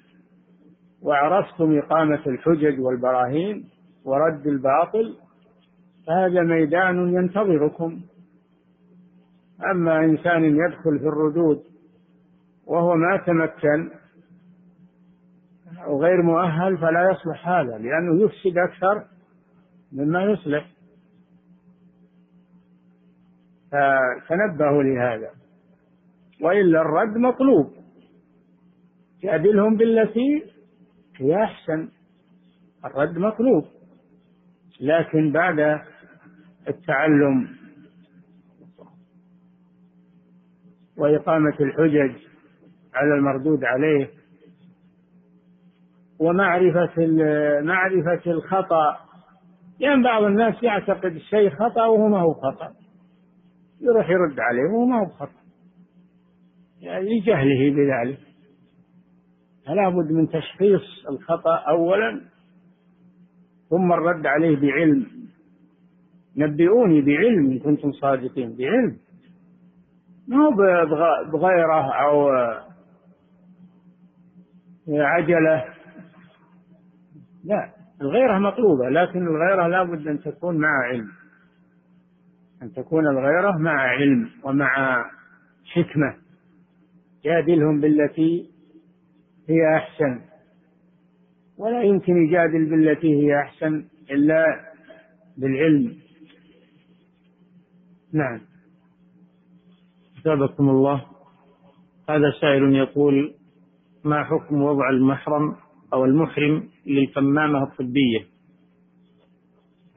وعرفتم إقامة الحجج والبراهين ورد الباطل فهذا ميدان ينتظركم. أما إنسان يدخل في الردود وهو ما تمكن وغير مؤهل فلا يصلح هذا لأنه يفسد أكثر مما يصلح. فتنبهوا لهذا. وإلا الرد مطلوب. جادلهم بالتي هي أحسن. الرد مطلوب. لكن بعد التعلم وإقامة الحجج على المردود عليه. ومعرفة معرفة الخطأ. لأن يعني بعض الناس يعتقد الشيء خطأ وهو ما هو خطأ. يروح يرد عليه وهو ما هو بخطأ يعني لجهله بذلك. فلا بد من تشخيص الخطأ أولا ثم الرد عليه بعلم. نبئوني بعلم إن كنتم صادقين بعلم. ما هو بغيره أو عجلة. لا الغيرة مطلوبة لكن الغيرة لا بد أن تكون مع علم. أن تكون الغيرة مع علم ومع حكمة. جادلهم بالتي هي أحسن. ولا يمكن يجادل بالتي هي أحسن إلا بالعلم. نعم. أثابكم الله. هذا سائل يقول ما حكم وضع المحرم أو المحرم للكمامة الطبية؟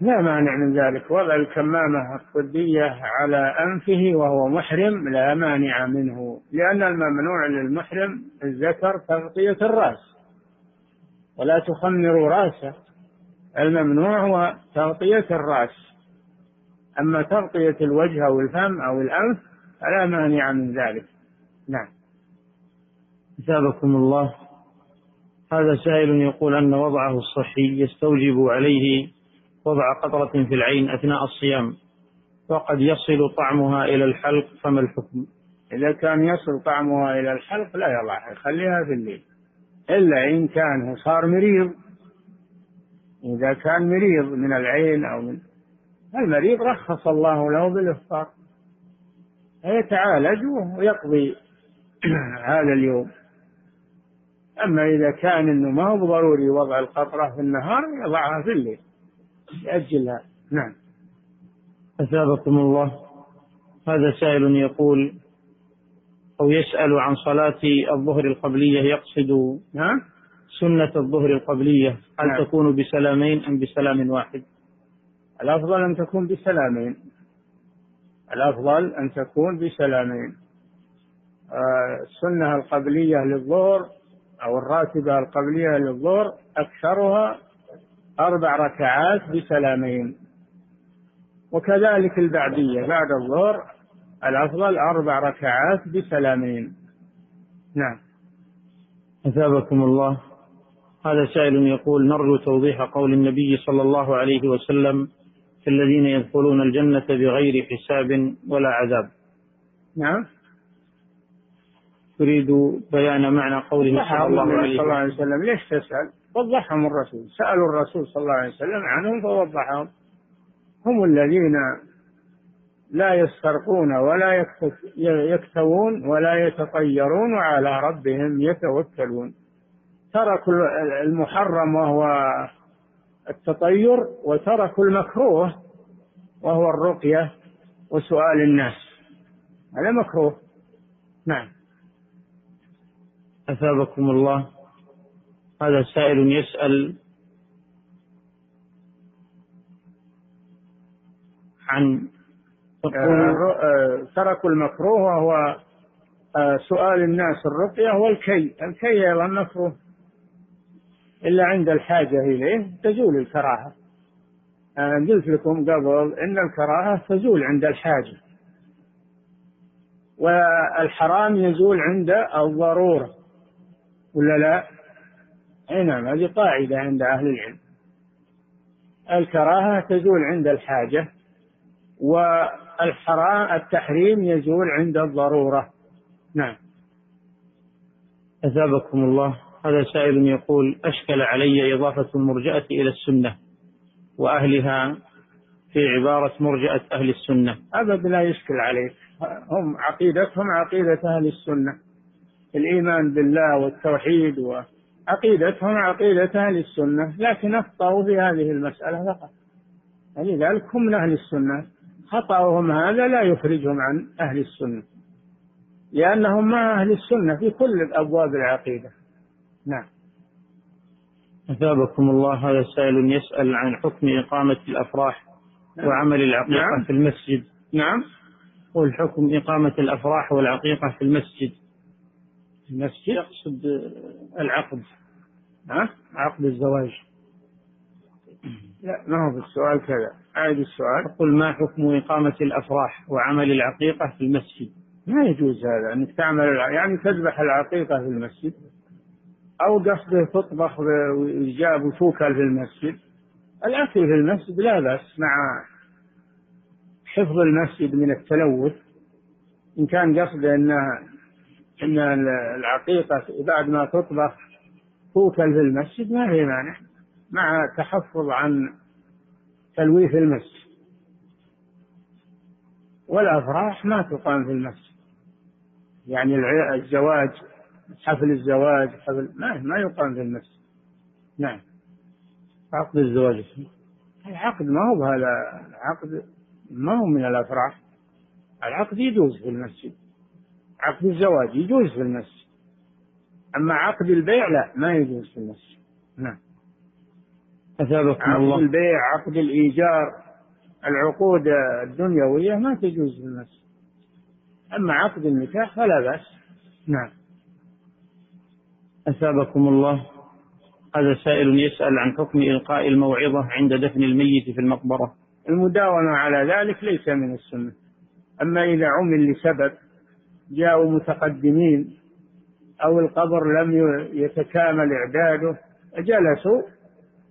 لا مانع من ذلك وضع الكمامة الطبية على أنفه وهو محرم لا مانع منه لأن الممنوع للمحرم الذكر تغطية الرأس ولا تخمروا رأسه الممنوع هو تغطية الرأس أما تغطية الوجه أو الفم أو الأنف فلا مانع من ذلك. نعم. أثابكم الله. هذا سائل يقول أن وضعه الصحي يستوجب عليه وضع قطرة في العين أثناء الصيام وقد يصل طعمها إلى الحلق فما الحكم؟ إذا كان يصل طعمها إلى الحلق لا يضعها خليها في الليل. إلا إن كان صار مريض. إذا كان مريض من العين أو من المريض رخص الله له بالإفطار. فيتعالج ويقضي *clears throat* هذا اليوم. أما إذا كان أنه ما هو ضروري وضع القطرة في النهار يضعها في الليل يأجلها. نعم. أثابكم الله. هذا سائل يقول أو يسأل عن صلاة الظهر القبلية يقصد نعم. سنة الظهر القبلية. هل نعم. تكون بسلامين أم بسلام واحد؟ الأفضل أن تكون بسلامين. الأفضل أن تكون بسلامين. آه، السنة القبلية للظهر أو الراتبة القبلية للظهر أكثرها أربع ركعات بسلامين وكذلك البعدية بعد الظهر الأفضل أربع ركعات بسلامين نعم. أثابكم الله. هذا سائل يقول نرجو توضيح قول النبي صلى الله عليه وسلم في الذين يدخلون الجنة بغير حساب ولا عذاب. نعم. تريد بيان معنى قوله صلى الله عليه صلى الله عليه وسلم. وسلم ليش تسأل؟ وضحهم الرسول. سألوا الرسول صلى الله عليه وسلم عنهم فوضحهم. هم الذين لا يسترقون ولا يكتوون ولا يتطيرون وعلى ربهم يتوكلون. تركوا المحرم وهو التطير وتركوا المكروه وهو الرقية وسؤال الناس. هذا مكروه. نعم. أثابكم الله. هذا سائل يسأل عن آه، آه، تركوا المكروه وهو آه، سؤال الناس الرقية والكي. الكي أيضا مكروه إلا عند الحاجة إليه تزول الكراهة. أنا قلت لكم قبل إن الكراهة تزول عند الحاجة. والحرام يزول عند الضرورة. ولا لا؟ أي نعم هذه قاعدة عند أهل العلم. الكراهة تزول عند الحاجة والحرام التحريم يزول عند الضرورة. نعم. أثابكم الله. هذا سائل يقول أشكل علي إضافة المرجئة إلى السنة وأهلها في عبارة مرجئة أهل السنة. أبد لا يشكل عليك. هم عقيدتهم عقيدة أهل السنة. الإيمان بالله والتوحيد وعقيدتهم عقيدة أهل السنة لكن أخطأوا في هذه المسألة فقط. لذلك هم من أهل السنة. خطأهم هذا لا يخرجهم عن أهل السنة لأنهم مع أهل السنة في كل أبواب العقيدة. نعم. أثابكم الله هذا سائل يسأل عن حكم إقامة الأفراح وعمل العقيقة نعم. في المسجد. نعم. والحكم إقامة الأفراح والعقيقة في المسجد. المسجد يقصد العقد ها؟ عقد الزواج. لا ما هو بالسؤال كذا. أعد السؤال. يقول ما حكم إقامة الأفراح وعمل العقيقة في المسجد؟ ما يجوز هذا أنك تعمل يعني تذبح العقيقة في المسجد أو قصده تطبخ ويجاب وتوكل في المسجد. الأكل في المسجد لا بأس مع حفظ المسجد من التلوث إن كان قصده ان إن العقيقة بعد ما تطبخ توكل في المسجد ما في مانع مع تحفظ عن تلويث المسجد. والأفراح ما تقام في المسجد. يعني الزواج حفل الزواج حفل ما ما يقام في المسجد. نعم. عقد الزواج. العقد ما هو بهذا العقد ما هو من الأفراح. العقد يجوز في المسجد. عقد الزواج يجوز في المسجد. أما عقد البيع لا ما يجوز في المسجد. نعم. أثابكم عقد الله. البيع عقد الإيجار العقود الدنيوية ما تجوز في المسجد. أما عقد النكاح فلا بأس. نعم. أثابكم الله. هذا سائل يسأل عن حكم إلقاء الموعظة عند دفن الميت في المقبرة. المداومة على ذلك ليس من السنة. أما إذا عمل لسبب جاءوا متقدمين أو القبر لم يتكامل إعداده جلسوا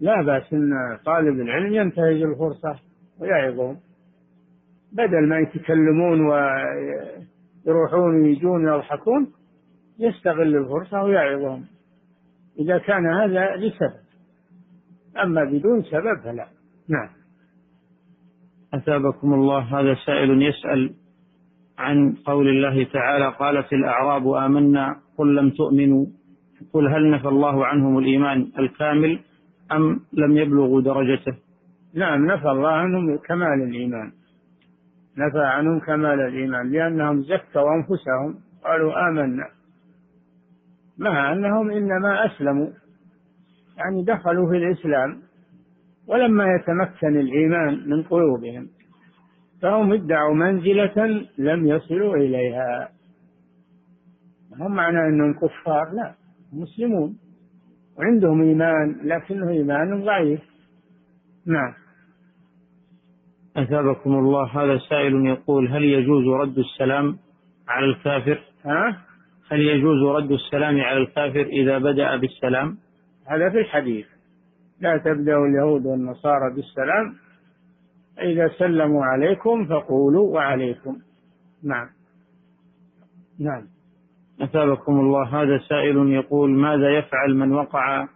لا بأس أن طالب العلم ينتهز الفرصة ويعظهم. بدل ما يتكلمون ويروحون ويجون ويضحكون يستغل الفرصة ويعظهم. إذا كان هذا لسبب. أما بدون سبب فلا. نعم. أثابكم الله هذا سائل يسأل عن قول الله تعالى قالت الأعراب آمنا قل لم تؤمنوا يقول هل نفى الله عنهم الإيمان الكامل أم لم يبلغوا درجته؟ نعم نفى الله عنهم كمال الإيمان. نفى عنهم كمال الإيمان لأنهم زكوا أنفسهم قالوا آمنا. مع أنهم إنما أسلموا يعني دخلوا في الإسلام ولما يتمكن الإيمان من قلوبهم. فهم ادعوا منزلة لم يصلوا إليها. هم معنى أنهم كفار؟ لا مسلمون. وعندهم إيمان لكنه إيمان ضعيف. نعم. أثابكم الله هذا سائل يقول هل يجوز رد السلام على الكافر؟ ها؟ هل يجوز رد السلام على الكافر إذا بدأ بالسلام؟ هذا في الحديث. لا تبدأ اليهود والنصارى بالسلام إذا سلموا عليكم فقولوا وعليكم. نعم. نعم. أثابكم الله. هذا سائل يقول ماذا يفعل من وقع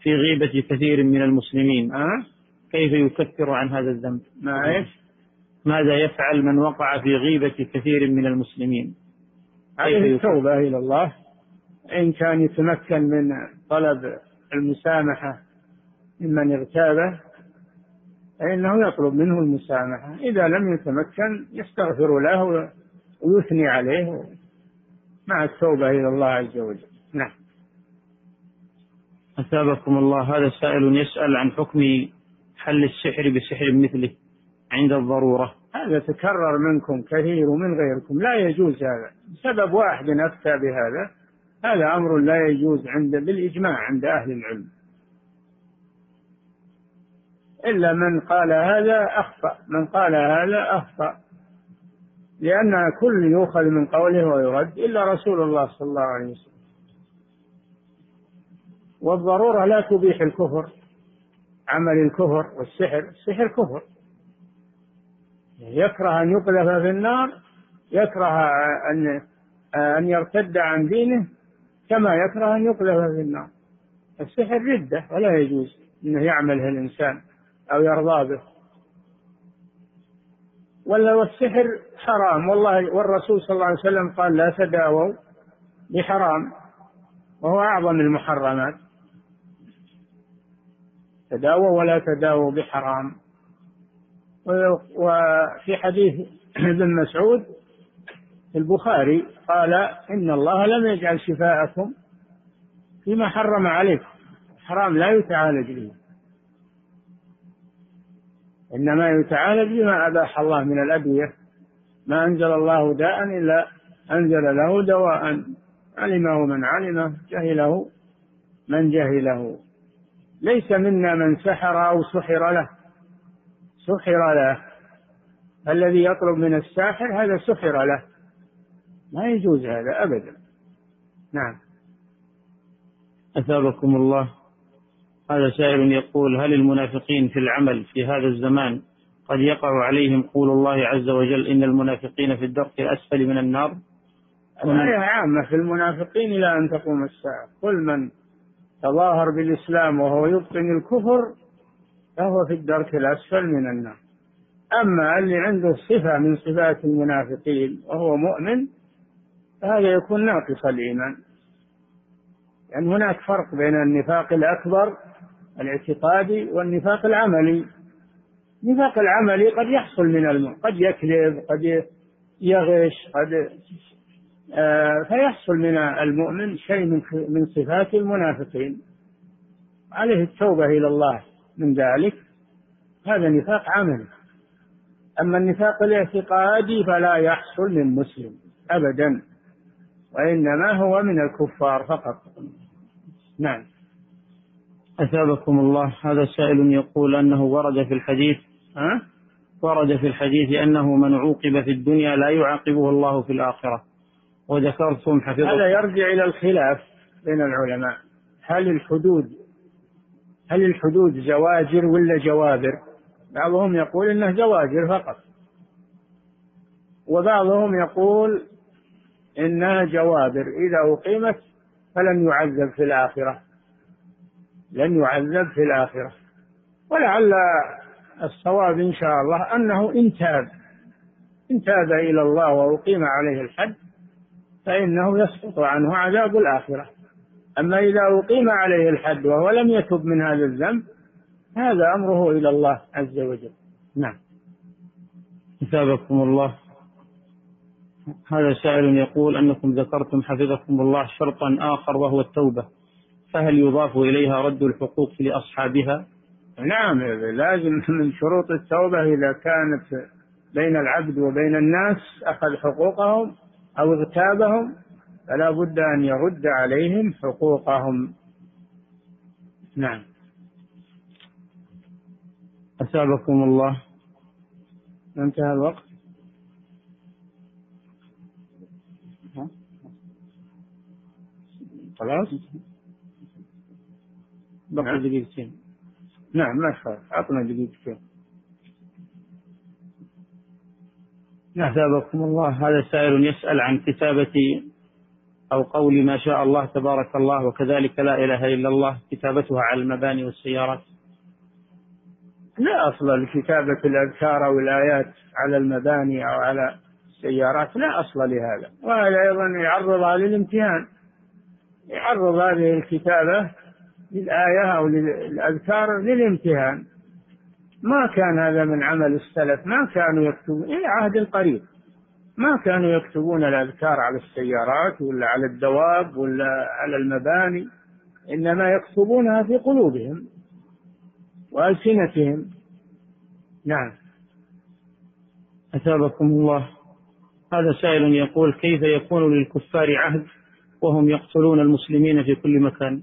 في غيبة كثير من المسلمين؟ أه؟ كيف يكفر عن هذا الذنب؟ ما إيش ماذا يفعل من وقع في غيبة كثير من المسلمين؟ هذه التوبة إلى الله. إن كان يتمكن من طلب المسامحة ممن اغتابه فإنه يطلب منه المسامحة. إذا لم يتمكن يستغفر له ويثني عليه مع التوبة إلى الله عز وجل. نعم. أثابكم الله. هذا سائل يسأل عن حكم حل السحر بسحر مثله عند الضرورة. هذا تكرر منكم كثير ومن غيركم. لا يجوز هذا. سبب واحد أفتى بهذا. هذا أمر لا يجوز عند بالإجماع عند أهل العلم. إلا من قال هذا أخطأ من قال هذا أخطأ لأن كل يؤخذ من قوله ويرد إلا رسول الله صلى الله عليه وسلم. والضرورة لا تبيح الكفر عمل الكفر والسحر السحر كفر. يكره أن يقذف في النار يكره أن أن يرتد عن دينه كما يكره أن يقذف في النار. السحر ردة ولا يجوز أنه يعمله الإنسان. أو يرضى به. ولا والسحر حرام. والله والرسول صلى الله عليه وسلم قال لا تداووا بحرام. وهو أعظم المحرمات. تداووا ولا تداووا بحرام. وفي حديث ابن مسعود في البخاري قال إن الله لم يجعل شفاءكم فيما حرم عليكم. حرام لا يتعالج به. إنما يتعالج بما أباح الله من الأدوية. ما أنزل الله داء إلا أنزل له دواء. علمه من علمه جهله من جهله. ليس منا من سحر أو سحر له. سحر له. الذي يطلب من الساحر هذا سحر له. ما يجوز هذا أبدا. نعم. أثابكم الله. هذا سائل يقول هل المنافقين في العمل في هذا الزمان قد يقع عليهم قول الله عز وجل إن المنافقين في الدرك الأسفل من النار؟ الآية عامة في المنافقين إلى أن تقوم الساعة. كل من تظاهر بالإسلام وهو يبطن الكفر فهو في الدرك الأسفل من النار. أما اللي عنده صفة من صفات المنافقين وهو مؤمن فهذا يكون ناقص الإيمان. يعني هناك فرق بين النفاق الأكبر الاعتقادي والنفاق العملي. النفاق العملي قد يحصل من المؤمن قد يكذب قد يغش قد آه فيحصل من المؤمن شيء من من صفات المنافقين. عليه التوبة إلى الله من ذلك. هذا نفاق عملي. أما النفاق الاعتقادي فلا يحصل من مسلم أبدا وإنما هو من الكفار فقط. نعم. أثابكم الله. هذا سائل يقول أنه ورد في الحديث ها؟ ورد في الحديث أنه من عوقب في الدنيا لا يعاقبه الله في الآخرة. وذكرتم حفظكم. هذا يرجع إلى الخلاف بين العلماء. هل الحدود هل الحدود زواجر ولا جوابر؟ بعضهم يقول إنه زواجر فقط. وبعضهم يقول إنها جوابر. إذا أقيمت فلن يعذب في الآخرة. لن يعذب في الآخرة. ولعل الصواب إن شاء الله أنه إن تاب إن تاب إلى الله وأقيم عليه الحد فإنه يسقط عنه عذاب الآخرة. أما إذا أقيم عليه الحد وهو لم يتب من هذا الذنب هذا أمره إلى الله عز وجل. نعم. أثابكم الله. هذا سائل يقول أنكم ذكرتم حفظكم الله شرطا آخر وهو التوبة. فهل يضاف إليها رد الحقوق لأصحابها؟ نعم لازم من شروط التوبة إذا كانت بين العبد وبين الناس أخذ حقوقهم أو اغتابهم فلا بد أن يرد عليهم حقوقهم. نعم. أثابكم الله. انتهى الوقت. خلاص؟ بقي دقيقتين. نعم ما شاء أعطنا دقيقتين. أثابكم الله. هذا سائل يسأل عن كتابة أو قول ما شاء الله تبارك الله وكذلك لا إله إلا الله كتابتها على المباني والسيارات. لا أصل لكتابة الأذكار أو الآيات على المباني أو على السيارات لا أصل لهذا. وهذا أيضا يعرضها للامتهان يعرض هذه الكتابة للآية أو للأذكار للامتهان. ما كان هذا من عمل السلف ما كانوا يكتبون إلى عهد قريب ما كانوا يكتبون الأذكار على السيارات ولا على الدواب ولا على المباني إنما يكتبونها في قلوبهم وألسنتهم. نعم. أثابكم الله. هذا سائل يقول كيف يكون للكفار عهد وهم يقتلون المسلمين في كل مكان؟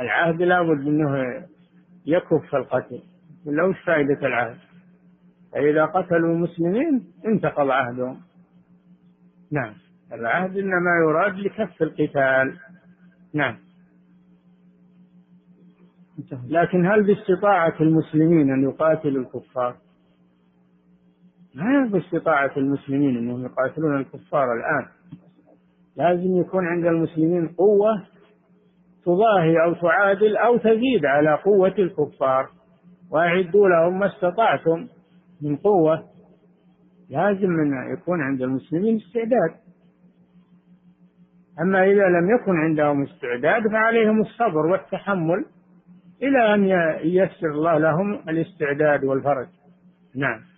العهد لابد انه يكف القتل. ولا وش فائدة العهد؟ فإذا قتلوا المسلمين انتقض عهدهم. نعم. العهد إنما يراد لكف القتال. نعم. لكن هل باستطاعة المسلمين أن يقاتلوا الكفار؟ ما باستطاعة المسلمين أنهم يقاتلون الكفار الآن؟ لازم يكون عند المسلمين قوة تضاهي أو تعادل أو تزيد على قوة الكفار. وأعدوا لهم ما استطعتم من قوة. لازم من يكون عند المسلمين استعداد. أما إذا لم يكن عندهم استعداد فعليهم الصبر والتحمل إلى أن ييسر الله لهم الاستعداد والفرج. نعم.